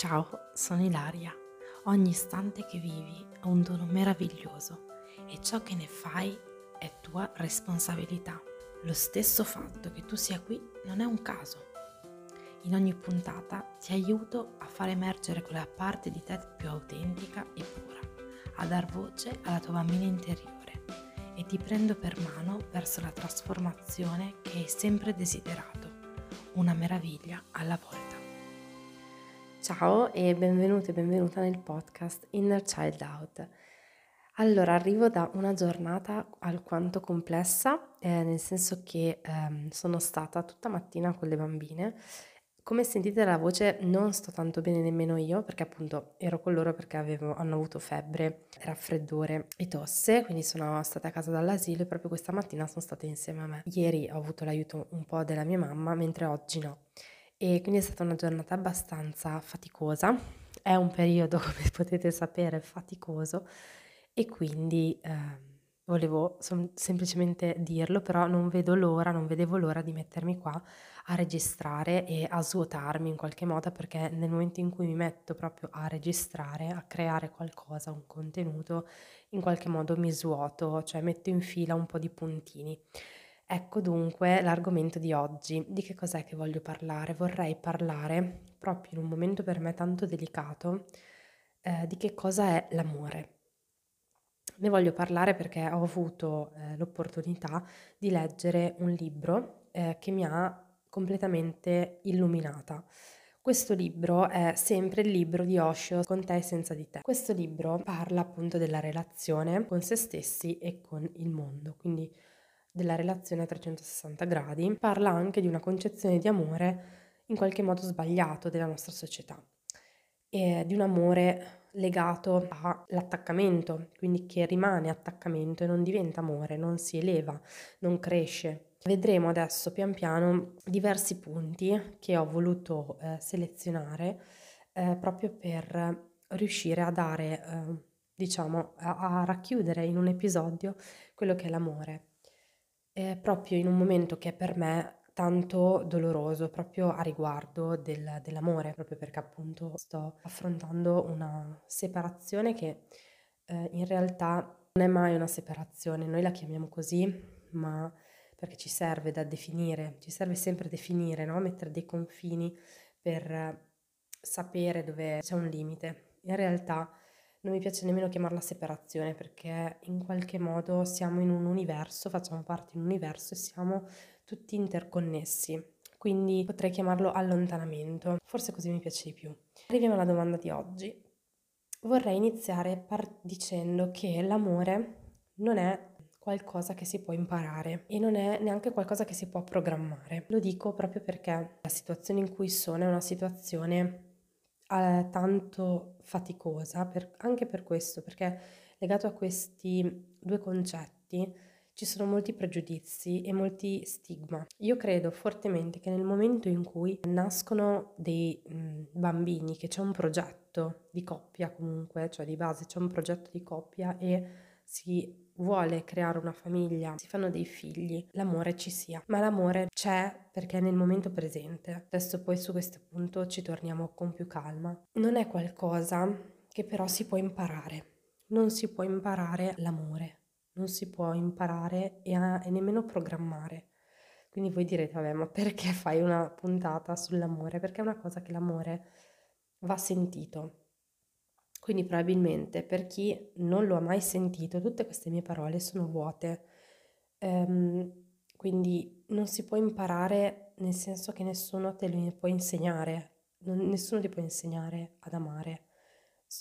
Ciao, sono Ilaria. Ogni istante che vivi ha un dono meraviglioso e ciò che ne fai è tua responsabilità. Lo stesso fatto che tu sia qui non è un caso. In ogni puntata ti aiuto a far emergere quella parte di te più autentica e pura, a dar voce alla tua bambina interiore e ti prendo per mano verso la trasformazione che hai sempre desiderato, una meraviglia alla volta. Ciao e benvenuto e benvenuta nel podcast Inner Child Out. Allora, arrivo da una giornata alquanto complessa, eh, nel senso che eh, sono stata tutta mattina con le bambine. Come sentite dalla voce non sto tanto bene nemmeno io, perché appunto ero con loro perché avevo, hanno avuto febbre, raffreddore e tosse, quindi sono stata a casa dall'asilo e proprio questa mattina sono stata insieme a me. Ieri ho avuto l'aiuto un po' della mia mamma, mentre oggi no e quindi è stata una giornata abbastanza faticosa. È un periodo, come potete sapere, faticoso e quindi eh, volevo som- semplicemente dirlo, però non vedo l'ora, non vedevo l'ora di mettermi qua a registrare e a svuotarmi in qualche modo perché nel momento in cui mi metto proprio a registrare, a creare qualcosa, un contenuto, in qualche modo mi svuoto, cioè metto in fila un po' di puntini. Ecco dunque l'argomento di oggi. Di che cos'è che voglio parlare? Vorrei parlare, proprio in un momento per me tanto delicato, eh, di che cosa è l'amore. Ne voglio parlare perché ho avuto eh, l'opportunità di leggere un libro eh, che mi ha completamente illuminata. Questo libro è sempre il libro di Osho, Con te e senza di te. Questo libro parla appunto della relazione con se stessi e con il mondo, quindi della relazione a 360 gradi, parla anche di una concezione di amore in qualche modo sbagliato della nostra società e di un amore legato all'attaccamento, quindi che rimane attaccamento e non diventa amore, non si eleva, non cresce. Vedremo adesso pian piano diversi punti che ho voluto eh, selezionare eh, proprio per riuscire a dare, eh, diciamo, a, a racchiudere in un episodio quello che è l'amore eh, proprio in un momento che è per me tanto doloroso proprio a riguardo del, dell'amore, proprio perché appunto sto affrontando una separazione che eh, in realtà non è mai una separazione, noi la chiamiamo così, ma perché ci serve da definire, ci serve sempre definire, no? mettere dei confini per sapere dove c'è un limite. In realtà non mi piace nemmeno chiamarla separazione perché in qualche modo siamo in un universo, facciamo parte di un universo e siamo tutti interconnessi. Quindi potrei chiamarlo allontanamento, forse così mi piace di più. Arriviamo alla domanda di oggi. Vorrei iniziare par- dicendo che l'amore non è qualcosa che si può imparare e non è neanche qualcosa che si può programmare. Lo dico proprio perché la situazione in cui sono è una situazione eh, tanto faticosa, per, anche per questo, perché legato a questi due concetti ci sono molti pregiudizi e molti stigma. Io credo fortemente che nel momento in cui nascono dei mh, bambini, che c'è un progetto di coppia comunque, cioè di base c'è un progetto di coppia e si vuole creare una famiglia, si fanno dei figli, l'amore ci sia, ma l'amore c'è perché è nel momento presente. Adesso poi su questo punto ci torniamo con più calma. Non è qualcosa che però si può imparare. Non si può imparare l'amore, non si può imparare e, a, e nemmeno programmare. Quindi voi direte, vabbè, ma perché fai una puntata sull'amore? Perché è una cosa che l'amore va sentito, quindi probabilmente per chi non lo ha mai sentito, tutte queste mie parole sono vuote. Um, quindi non si può imparare nel senso che nessuno te lo può insegnare, non, nessuno ti può insegnare ad amare.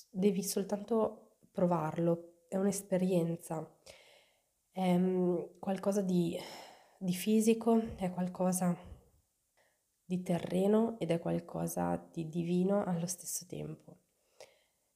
Devi soltanto provarlo, è un'esperienza, è um, qualcosa di, di fisico, è qualcosa di terreno ed è qualcosa di divino allo stesso tempo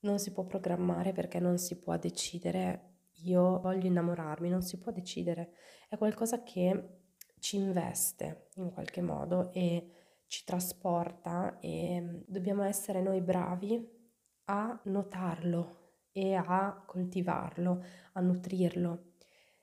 non si può programmare perché non si può decidere io voglio innamorarmi, non si può decidere, è qualcosa che ci investe in qualche modo e ci trasporta e dobbiamo essere noi bravi a notarlo e a coltivarlo, a nutrirlo.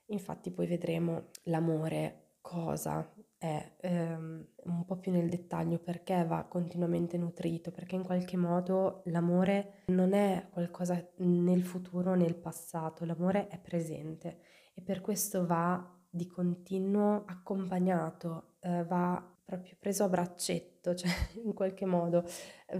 Infatti poi vedremo l'amore cosa è ehm, un po' più nel dettaglio perché va continuamente nutrito, perché in qualche modo l'amore non è qualcosa nel futuro nel passato, l'amore è presente e per questo va di continuo accompagnato, eh, va proprio preso a braccetto, cioè in qualche modo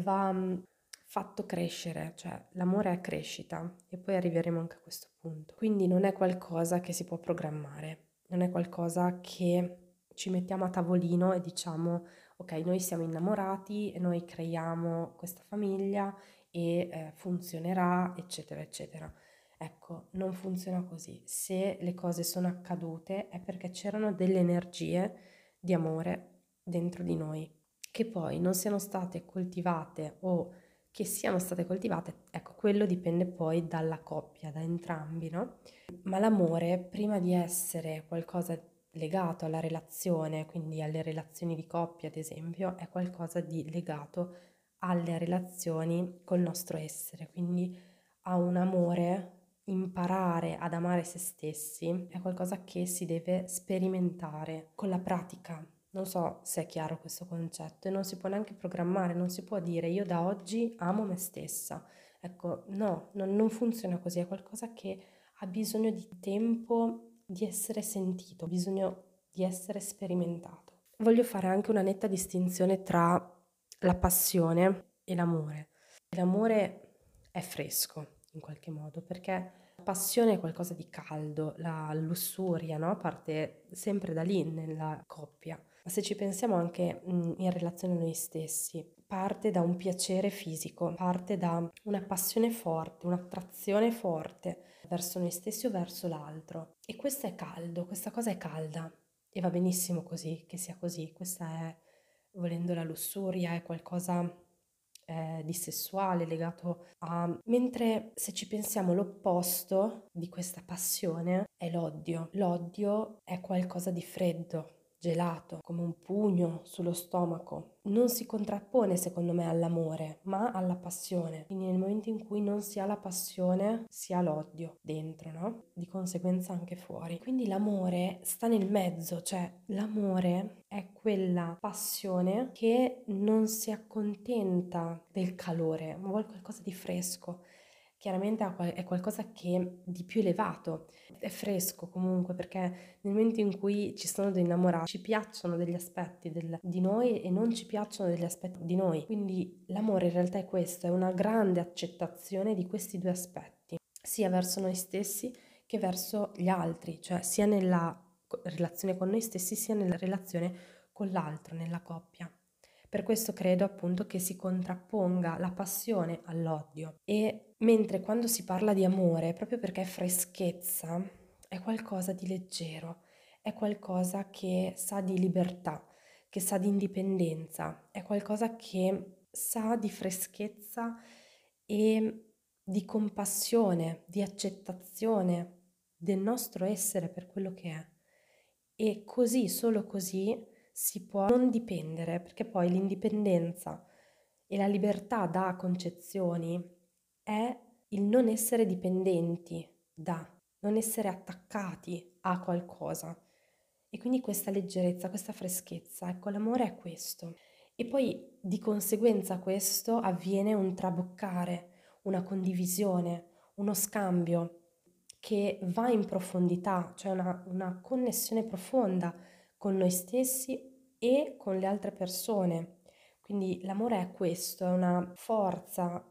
va mm, fatto crescere, cioè l'amore è crescita e poi arriveremo anche a questo punto. Quindi non è qualcosa che si può programmare, non è qualcosa che ci mettiamo a tavolino e diciamo ok, noi siamo innamorati noi creiamo questa famiglia e eh, funzionerà, eccetera, eccetera. Ecco, non funziona così. Se le cose sono accadute è perché c'erano delle energie di amore dentro di noi, che poi non siano state coltivate o che siano state coltivate, ecco, quello dipende poi dalla coppia, da entrambi, no? Ma l'amore, prima di essere qualcosa legato alla relazione, quindi alle relazioni di coppia, ad esempio, è qualcosa di legato alle relazioni col nostro essere, quindi a un amore imparare ad amare se stessi è qualcosa che si deve sperimentare con la pratica. Non so se è chiaro questo concetto e non si può neanche programmare, non si può dire io da oggi amo me stessa. Ecco, no, non, non funziona così, è qualcosa che ha bisogno di tempo di essere sentito, bisogno di essere sperimentato. Voglio fare anche una netta distinzione tra la passione e l'amore. L'amore è fresco in qualche modo perché la passione è qualcosa di caldo, la lussuria no? parte sempre da lì nella coppia. Ma se ci pensiamo anche in relazione a noi stessi, parte da un piacere fisico, parte da una passione forte, un'attrazione forte verso noi stessi o verso l'altro. E questo è caldo, questa cosa è calda e va benissimo così, che sia così. Questa è, volendo la lussuria, è qualcosa eh, di sessuale legato a... Mentre se ci pensiamo l'opposto di questa passione è l'odio. L'odio è qualcosa di freddo, gelato, come un pugno sullo stomaco. Non si contrappone secondo me all'amore, ma alla passione. Quindi nel momento in cui non si ha la passione, si ha l'odio dentro, no? Di conseguenza anche fuori. Quindi l'amore sta nel mezzo, cioè l'amore è quella passione che non si accontenta del calore, ma vuole qualcosa di fresco chiaramente è qualcosa che di più elevato, è fresco comunque perché nel momento in cui ci sono dei innamorati ci piacciono degli aspetti del, di noi e non ci piacciono degli aspetti di noi. Quindi l'amore in realtà è questo, è una grande accettazione di questi due aspetti, sia verso noi stessi che verso gli altri, cioè sia nella relazione con noi stessi sia nella relazione con l'altro, nella coppia. Per questo credo appunto che si contrapponga la passione all'odio e mentre quando si parla di amore, proprio perché freschezza, è qualcosa di leggero, è qualcosa che sa di libertà, che sa di indipendenza, è qualcosa che sa di freschezza e di compassione, di accettazione del nostro essere per quello che è. E così, solo così, si può non dipendere, perché poi l'indipendenza e la libertà da concezioni è il non essere dipendenti da, non essere attaccati a qualcosa. E quindi questa leggerezza, questa freschezza, ecco, l'amore è questo. E poi di conseguenza questo avviene un traboccare, una condivisione, uno scambio che va in profondità, cioè una, una connessione profonda con noi stessi e con le altre persone. Quindi l'amore è questo, è una forza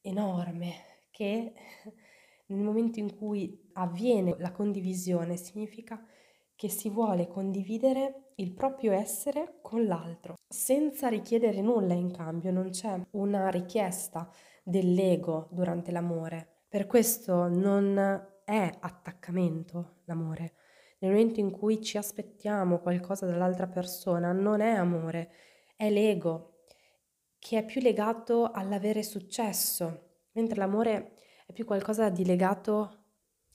enorme che nel momento in cui avviene la condivisione significa che si vuole condividere il proprio essere con l'altro, senza richiedere nulla in cambio, non c'è una richiesta dell'ego durante l'amore. Per questo non è attaccamento l'amore, nel momento in cui ci aspettiamo qualcosa dall'altra persona, non è amore, è l'ego, che è più legato all'avere successo, mentre l'amore è più qualcosa di legato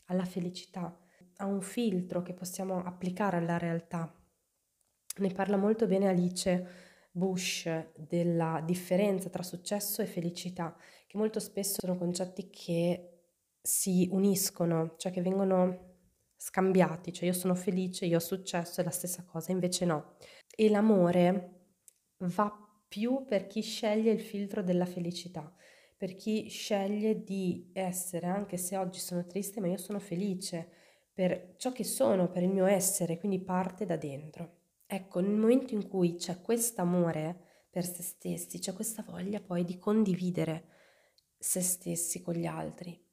alla felicità, a un filtro che possiamo applicare alla realtà. Ne parla molto bene Alice Bush della differenza tra successo e felicità, che molto spesso sono concetti che si uniscono, cioè che vengono scambiati, cioè io sono felice, io ho successo, è la stessa cosa, invece no. E l'amore va più per chi sceglie il filtro della felicità, per chi sceglie di essere, anche se oggi sono triste, ma io sono felice per ciò che sono, per il mio essere, quindi parte da dentro. Ecco, nel momento in cui c'è questo amore per se stessi, c'è questa voglia poi di condividere se stessi con gli altri.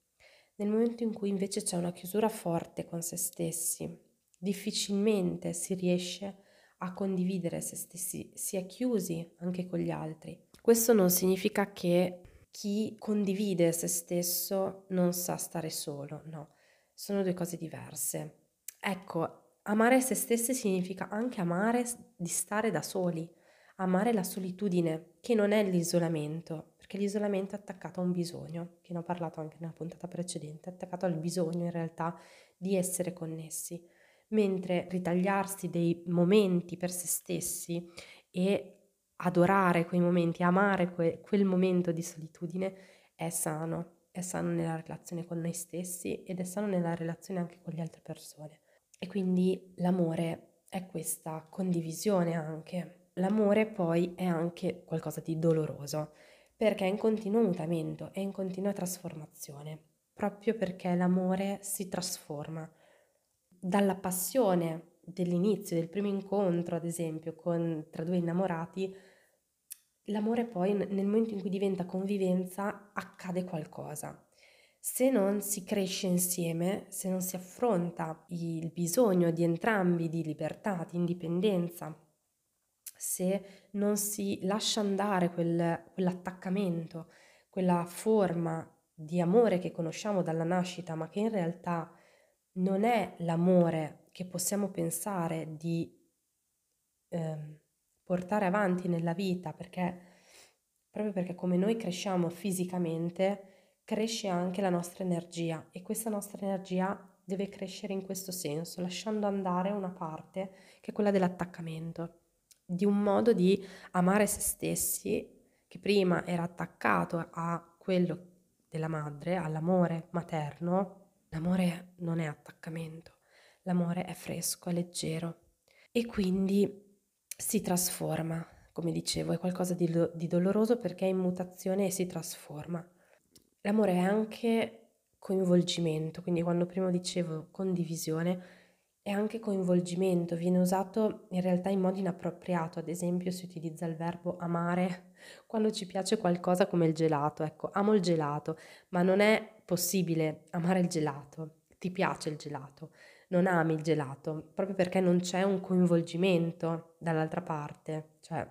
Nel momento in cui invece c'è una chiusura forte con se stessi, difficilmente si riesce a condividere se stessi, si è chiusi anche con gli altri. Questo non significa che chi condivide se stesso non sa stare solo, no, sono due cose diverse. Ecco, amare se stessi significa anche amare di stare da soli, amare la solitudine, che non è l'isolamento, perché l'isolamento è attaccato a un bisogno, che ne ho parlato anche nella puntata precedente, è attaccato al bisogno in realtà di essere connessi, mentre ritagliarsi dei momenti per se stessi e adorare quei momenti, amare que- quel momento di solitudine è sano, è sano nella relazione con noi stessi ed è sano nella relazione anche con le altre persone. E quindi l'amore è questa condivisione anche. L'amore poi è anche qualcosa di doloroso, perché è in continuo mutamento, è in continua trasformazione, proprio perché l'amore si trasforma. Dalla passione dell'inizio, del primo incontro, ad esempio, con, tra due innamorati, l'amore poi nel momento in cui diventa convivenza accade qualcosa. Se non si cresce insieme, se non si affronta il bisogno di entrambi di libertà, di indipendenza, se non si lascia andare quel, quell'attaccamento, quella forma di amore che conosciamo dalla nascita, ma che in realtà non è l'amore che possiamo pensare di eh, portare avanti nella vita, perché proprio perché come noi cresciamo fisicamente, cresce anche la nostra energia e questa nostra energia deve crescere in questo senso, lasciando andare una parte che è quella dell'attaccamento, di un modo di amare se stessi che prima era attaccato a quello della madre, all'amore materno. L'amore non è attaccamento, l'amore è fresco, è leggero e quindi si trasforma, come dicevo, è qualcosa di, do- di doloroso perché è in mutazione e si trasforma. L'amore è anche coinvolgimento, quindi quando prima dicevo condivisione, è anche coinvolgimento, viene usato in realtà in modo inappropriato, ad esempio si utilizza il verbo amare quando ci piace qualcosa come il gelato, ecco, amo il gelato, ma non è possibile amare il gelato, ti piace il gelato, non ami il gelato, proprio perché non c'è un coinvolgimento dall'altra parte. Cioè,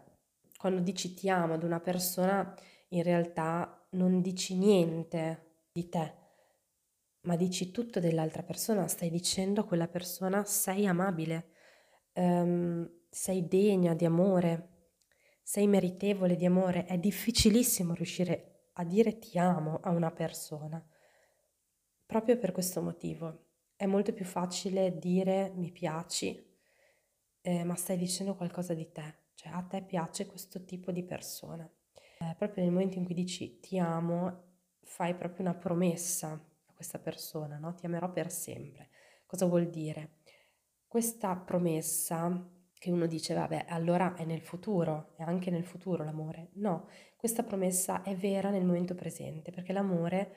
quando dici ti amo ad una persona, in realtà non dici niente di te, ma dici tutto dell'altra persona, stai dicendo a quella persona sei amabile, um, sei degna di amore, sei meritevole di amore. È difficilissimo riuscire a dire ti amo a una persona, proprio per questo motivo è molto più facile dire mi piaci, eh, ma stai dicendo qualcosa di te, cioè a te piace questo tipo di persona. Eh, proprio nel momento in cui dici ti amo, fai proprio una promessa questa persona, no? Ti amerò per sempre. Cosa vuol dire? Questa promessa che uno dice, vabbè, allora è nel futuro, è anche nel futuro l'amore. No, questa promessa è vera nel momento presente, perché l'amore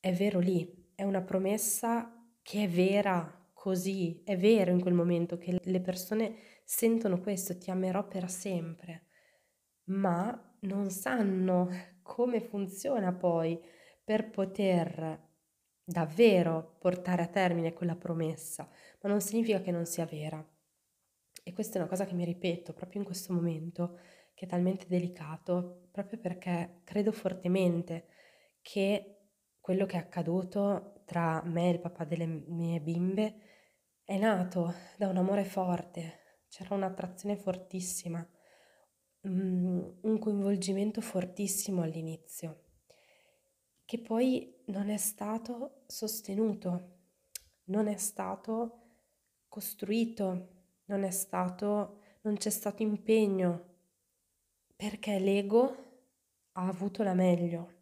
è vero lì, è una promessa che è vera così, è vero in quel momento che le persone sentono questo, ti amerò per sempre, ma non sanno come funziona poi per poter davvero portare a termine quella promessa, ma non significa che non sia vera. E questa è una cosa che mi ripeto proprio in questo momento, che è talmente delicato, proprio perché credo fortemente che quello che è accaduto tra me e il papà delle mie bimbe è nato da un amore forte, c'era un'attrazione fortissima, mm, un coinvolgimento fortissimo all'inizio, che poi non è stato sostenuto, non è stato costruito, non è stato, non c'è stato impegno, perché l'ego ha avuto la meglio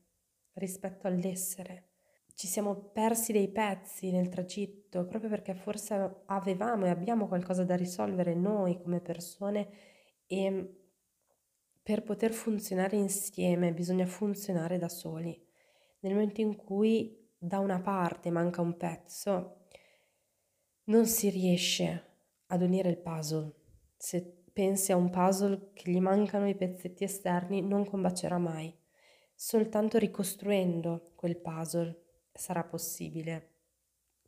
rispetto all'essere. ci siamo persi dei pezzi nel tragitto proprio perché forse avevamo e abbiamo qualcosa da risolvere noi come persone e per poter funzionare insieme bisogna funzionare da soli. Nel momento in cui da una parte manca un pezzo, non si riesce ad unire il puzzle. Se pensi a un puzzle che gli mancano i pezzetti esterni, non combacerà mai. Soltanto ricostruendo quel puzzle sarà possibile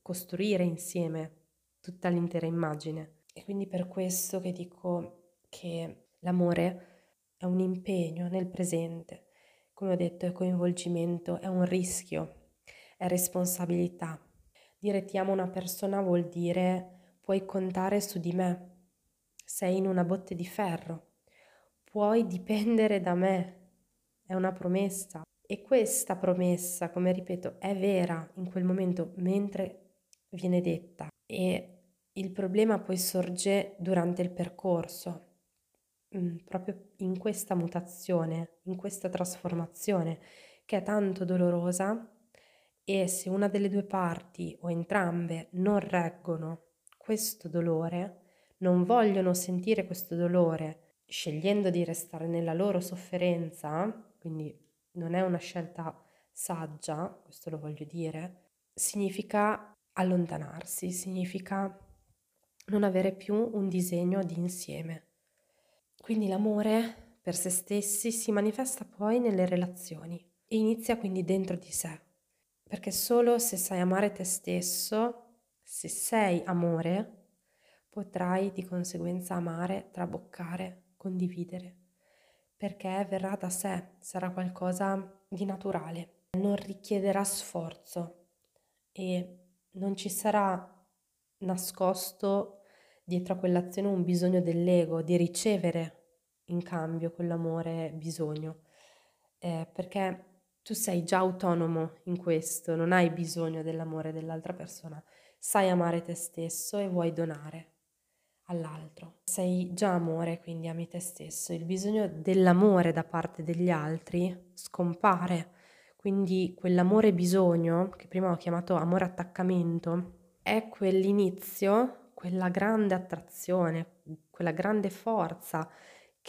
costruire insieme tutta l'intera immagine. E quindi per questo che dico che l'amore è un impegno nel presente, come ho detto è coinvolgimento, è un rischio, è responsabilità. Dire ti amo una persona vuol dire puoi contare su di me, sei in una botte di ferro, puoi dipendere da me, è una promessa. E questa promessa, come ripeto, è vera in quel momento mentre viene detta. E il problema poi sorge durante il percorso, Mm, proprio in questa mutazione, in questa trasformazione che è tanto dolorosa e se una delle due parti o entrambe non reggono questo dolore, non vogliono sentire questo dolore, scegliendo di restare nella loro sofferenza, quindi non è una scelta saggia, questo lo voglio dire, significa allontanarsi, significa non avere più un disegno di insieme. Quindi l'amore per se stessi si manifesta poi nelle relazioni e inizia quindi dentro di sé, perché solo se sai amare te stesso, se sei amore, potrai di conseguenza amare, traboccare, condividere, perché verrà da sé, sarà qualcosa di naturale, non richiederà sforzo e non ci sarà nascosto dietro a quell'azione un bisogno dell'ego di ricevere in cambio quell'amore bisogno, eh, perché tu sei già autonomo in questo, non hai bisogno dell'amore dell'altra persona, sai amare te stesso e vuoi donare all'altro. Sei già amore, quindi ami te stesso. Il bisogno dell'amore da parte degli altri scompare. Quindi quell'amore bisogno, che prima ho chiamato amore attaccamento, è quell'inizio, quella grande attrazione, quella grande forza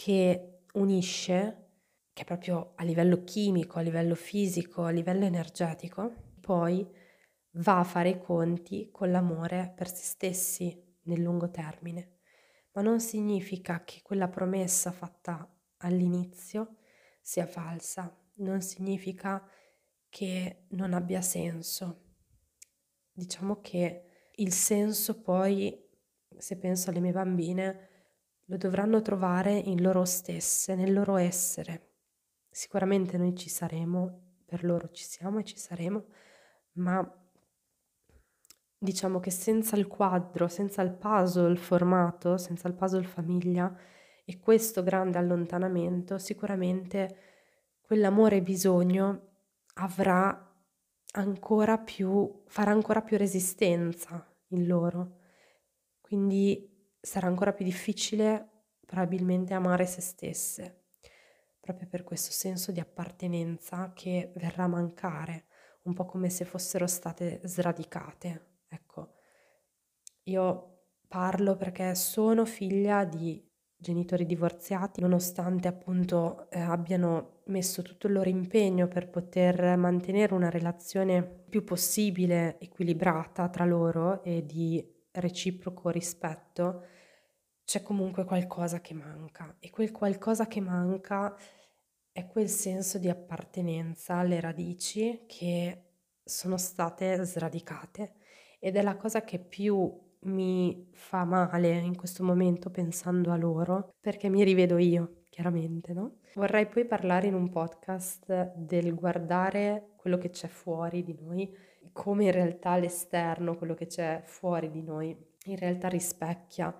che unisce, che è proprio a livello chimico, a livello fisico, a livello energetico, poi va a fare i conti con l'amore per se stessi nel lungo termine. Ma non significa che quella promessa fatta all'inizio sia falsa, non significa che non abbia senso. Diciamo che il senso poi, se penso alle mie bambine, lo dovranno trovare in loro stesse, nel loro essere. Sicuramente noi ci saremo, per loro ci siamo e ci saremo, ma diciamo che senza il quadro, senza il puzzle formato, senza il puzzle famiglia e questo grande allontanamento, sicuramente quell'amore bisogno avrà ancora più, farà ancora più resistenza in loro. Quindi sarà ancora più difficile probabilmente amare se stesse, proprio per questo senso di appartenenza che verrà a mancare, un po' come se fossero state sradicate. Ecco, io parlo perché sono figlia di genitori divorziati, nonostante appunto eh, abbiano messo tutto il loro impegno per poter mantenere una relazione più possibile equilibrata tra loro e di reciproco rispetto, c'è comunque qualcosa che manca e quel qualcosa che manca è quel senso di appartenenza alle radici che sono state sradicate ed è la cosa che più mi fa male in questo momento pensando a loro perché mi rivedo io, chiaramente, no? Vorrei poi parlare in un podcast del guardare quello che c'è fuori di noi come in realtà l'esterno, quello che c'è fuori di noi, in realtà rispecchia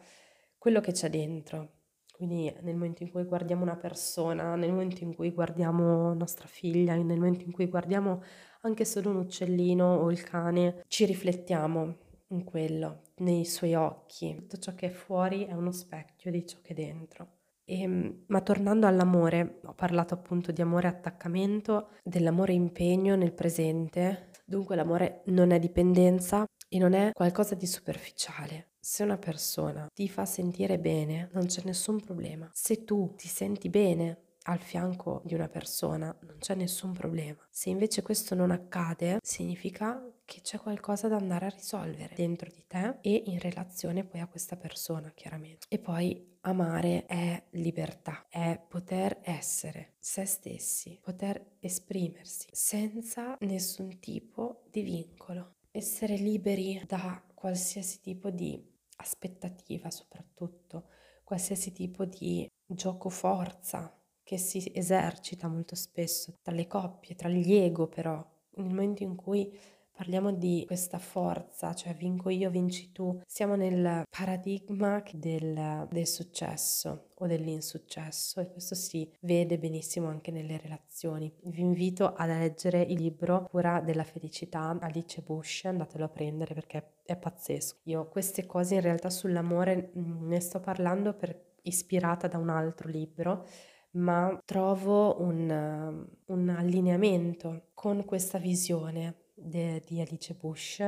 quello che c'è dentro. Quindi nel momento in cui guardiamo una persona, nel momento in cui guardiamo nostra figlia, nel momento in cui guardiamo anche solo un uccellino o il cane, ci riflettiamo in quello, nei suoi occhi. Tutto ciò che è fuori è uno specchio di ciò che è dentro. E, ehm, ma tornando all'amore, ho parlato appunto di amore attaccamento, dell'amore impegno nel presente, Dunque l'amore non è dipendenza e non è qualcosa di superficiale. Se una persona ti fa sentire bene, non c'è nessun problema. Se tu ti senti bene al fianco di una persona, non c'è nessun problema. Se invece questo non accade, significa che c'è qualcosa da andare a risolvere dentro di te e in relazione poi a questa persona, chiaramente. E poi amare è libertà, è poter essere se stessi, poter esprimersi senza nessun tipo di vincolo, essere liberi da qualsiasi tipo di aspettativa soprattutto, qualsiasi tipo di gioco forza che si esercita molto spesso tra le coppie, tra gli ego però, nel momento in cui parliamo di questa forza, cioè vinco io, vinci tu, siamo nel paradigma del, del, successo o dell'insuccesso e questo si vede benissimo anche nelle relazioni. Vi invito a leggere il libro Cura della felicità Alice Bush, andatelo a prendere perché è pazzesco. Io queste cose in realtà sull'amore mm, ne sto parlando per, ispirata da un altro libro ma trovo un, un allineamento con questa visione de, di Alice Bush,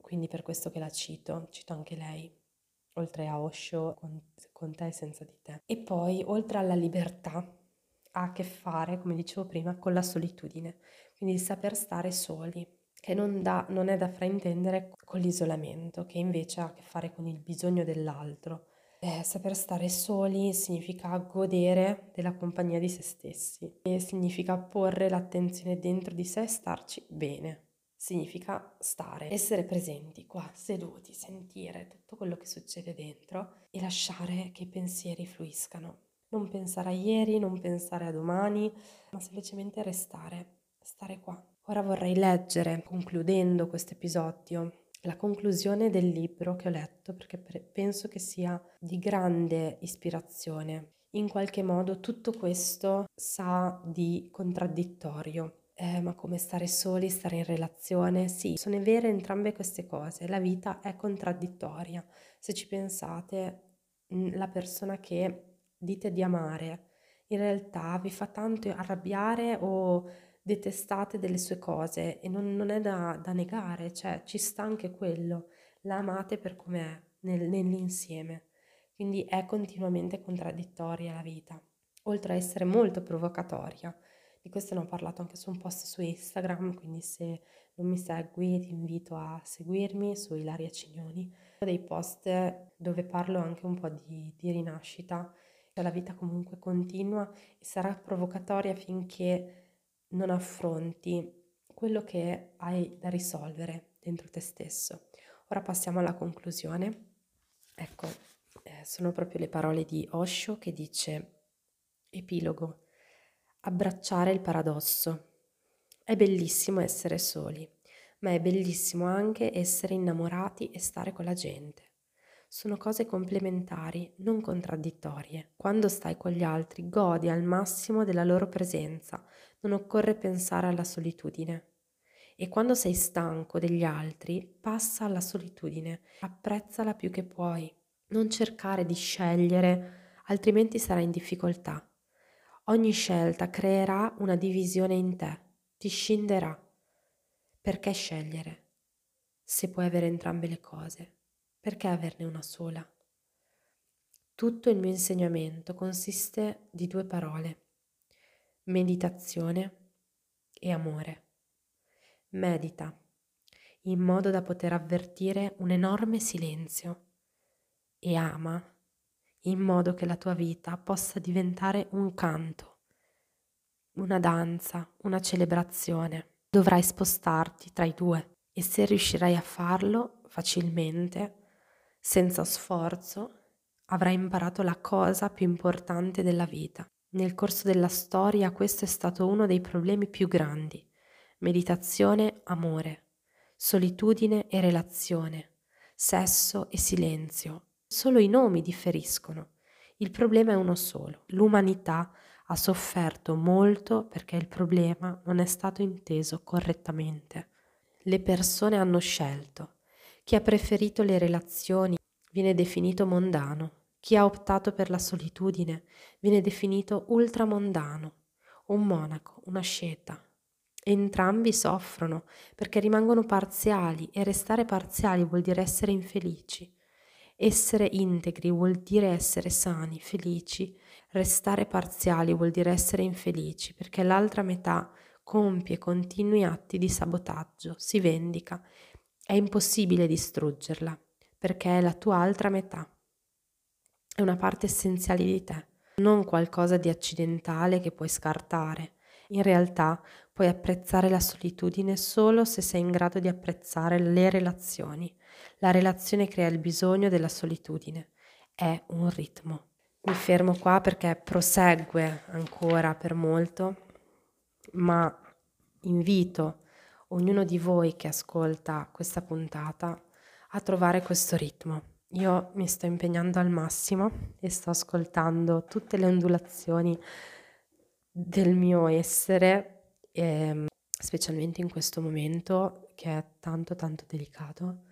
quindi per questo che la cito, cito anche lei, oltre a Osho, con, con te e senza di te. E poi, oltre alla libertà, ha a che fare, come dicevo prima, con la solitudine, quindi il saper stare soli, che non, da, non è da fraintendere con l'isolamento, che invece ha a che fare con il bisogno dell'altro. Eh, saper stare soli significa godere della compagnia di se stessi e significa porre l'attenzione dentro di sé e starci bene significa stare, essere presenti qua, seduti, sentire tutto quello che succede dentro e lasciare che i pensieri fluiscano. Non pensare a ieri, non pensare a domani, ma semplicemente restare, stare qua. Ora vorrei leggere, concludendo questo episodio, la conclusione del libro che ho letto perché penso che sia di grande ispirazione. In qualche modo tutto questo sa di contraddittorio eh, ma come stare soli, stare in relazione, sì, sono vere entrambe queste cose, la vita è contraddittoria. Se ci pensate, la persona che dite di amare in realtà vi fa tanto arrabbiare o detestate delle sue cose e non, non è da, da, negare, cioè ci sta anche quello, la amate per com'è nel, nell'insieme, quindi è continuamente contraddittoria la vita, oltre a essere molto provocatoria di questo ne ho parlato anche su un post su Instagram, quindi se non mi segui ti invito a seguirmi su Ilaria Cignoni. Ho dei post dove parlo anche un po' di, di rinascita, cioè la vita comunque continua e sarà provocatoria finché non affronti quello che hai da risolvere dentro te stesso. Ora passiamo alla conclusione. Ecco, eh, sono proprio le parole di Osho che dice epilogo abbracciare il paradosso. È bellissimo essere soli, ma è bellissimo anche essere innamorati e stare con la gente. Sono cose complementari, non contraddittorie. Quando stai con gli altri, godi al massimo della loro presenza, non occorre pensare alla solitudine. E quando sei stanco degli altri, passa alla solitudine, apprezzala più che puoi. Non cercare di scegliere, altrimenti sarai in difficoltà. Ogni scelta creerà una divisione in te, ti scinderà. Perché scegliere? Se puoi avere entrambe le cose, perché averne una sola? Tutto il mio insegnamento consiste di due parole, meditazione e amore. Medita in modo da poter avvertire un enorme silenzio e ama in modo che la tua vita possa diventare un canto, una danza, una celebrazione. Dovrai spostarti tra i due e se riuscirai a farlo facilmente, senza sforzo, avrai imparato la cosa più importante della vita. Nel corso della storia questo è stato uno dei problemi più grandi. Meditazione, amore, solitudine e relazione, sesso e silenzio, Solo i nomi differiscono. Il problema è uno solo. L'umanità ha sofferto molto perché il problema non è stato inteso correttamente. Le persone hanno scelto. Chi ha preferito le relazioni viene definito mondano. Chi ha optato per la solitudine viene definito ultramondano, un monaco, una sceta. Entrambi soffrono perché rimangono parziali e restare parziali vuol dire essere infelici. Essere integri vuol dire essere sani, felici. Restare parziali vuol dire essere infelici perché l'altra metà compie continui atti di sabotaggio, si vendica. È impossibile distruggerla perché è la tua altra metà. È una parte essenziale di te, non qualcosa di accidentale che puoi scartare. In realtà puoi apprezzare la solitudine solo se sei in grado di apprezzare le relazioni. La relazione crea il bisogno della solitudine. È un ritmo. Mi fermo qua perché prosegue ancora per molto, ma invito ognuno di voi che ascolta questa puntata a trovare questo ritmo. Io mi sto impegnando al massimo e sto ascoltando tutte le ondulazioni del mio essere, eh, specialmente in questo momento che è tanto tanto delicato.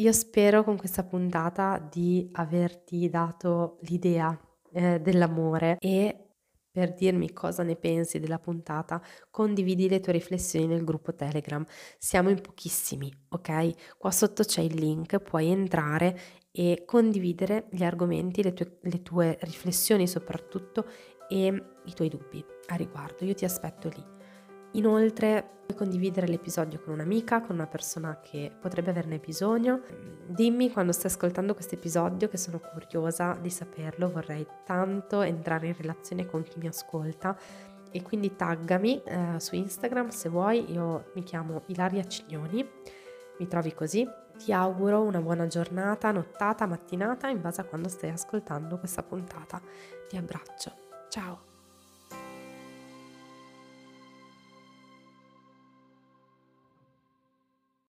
Io spero con questa puntata di averti dato l'idea eh, dell'amore e per dirmi cosa ne pensi della puntata, condividi le tue riflessioni nel gruppo Telegram. Siamo in pochissimi, ok? Qua sotto c'è il link, puoi entrare e condividere gli argomenti, le tue, le tue riflessioni soprattutto e i tuoi dubbi a riguardo. Io ti aspetto lì. Inoltre puoi condividere l'episodio con un'amica, con una persona che potrebbe averne bisogno. Dimmi quando stai ascoltando questo episodio che sono curiosa di saperlo, vorrei tanto entrare in relazione con chi mi ascolta e quindi taggami eh, su Instagram se vuoi, io mi chiamo Ilaria Ciglioni, mi trovi così. Ti auguro una buona giornata, nottata, mattinata in base a quando stai ascoltando questa puntata. Ti abbraccio. Ciao!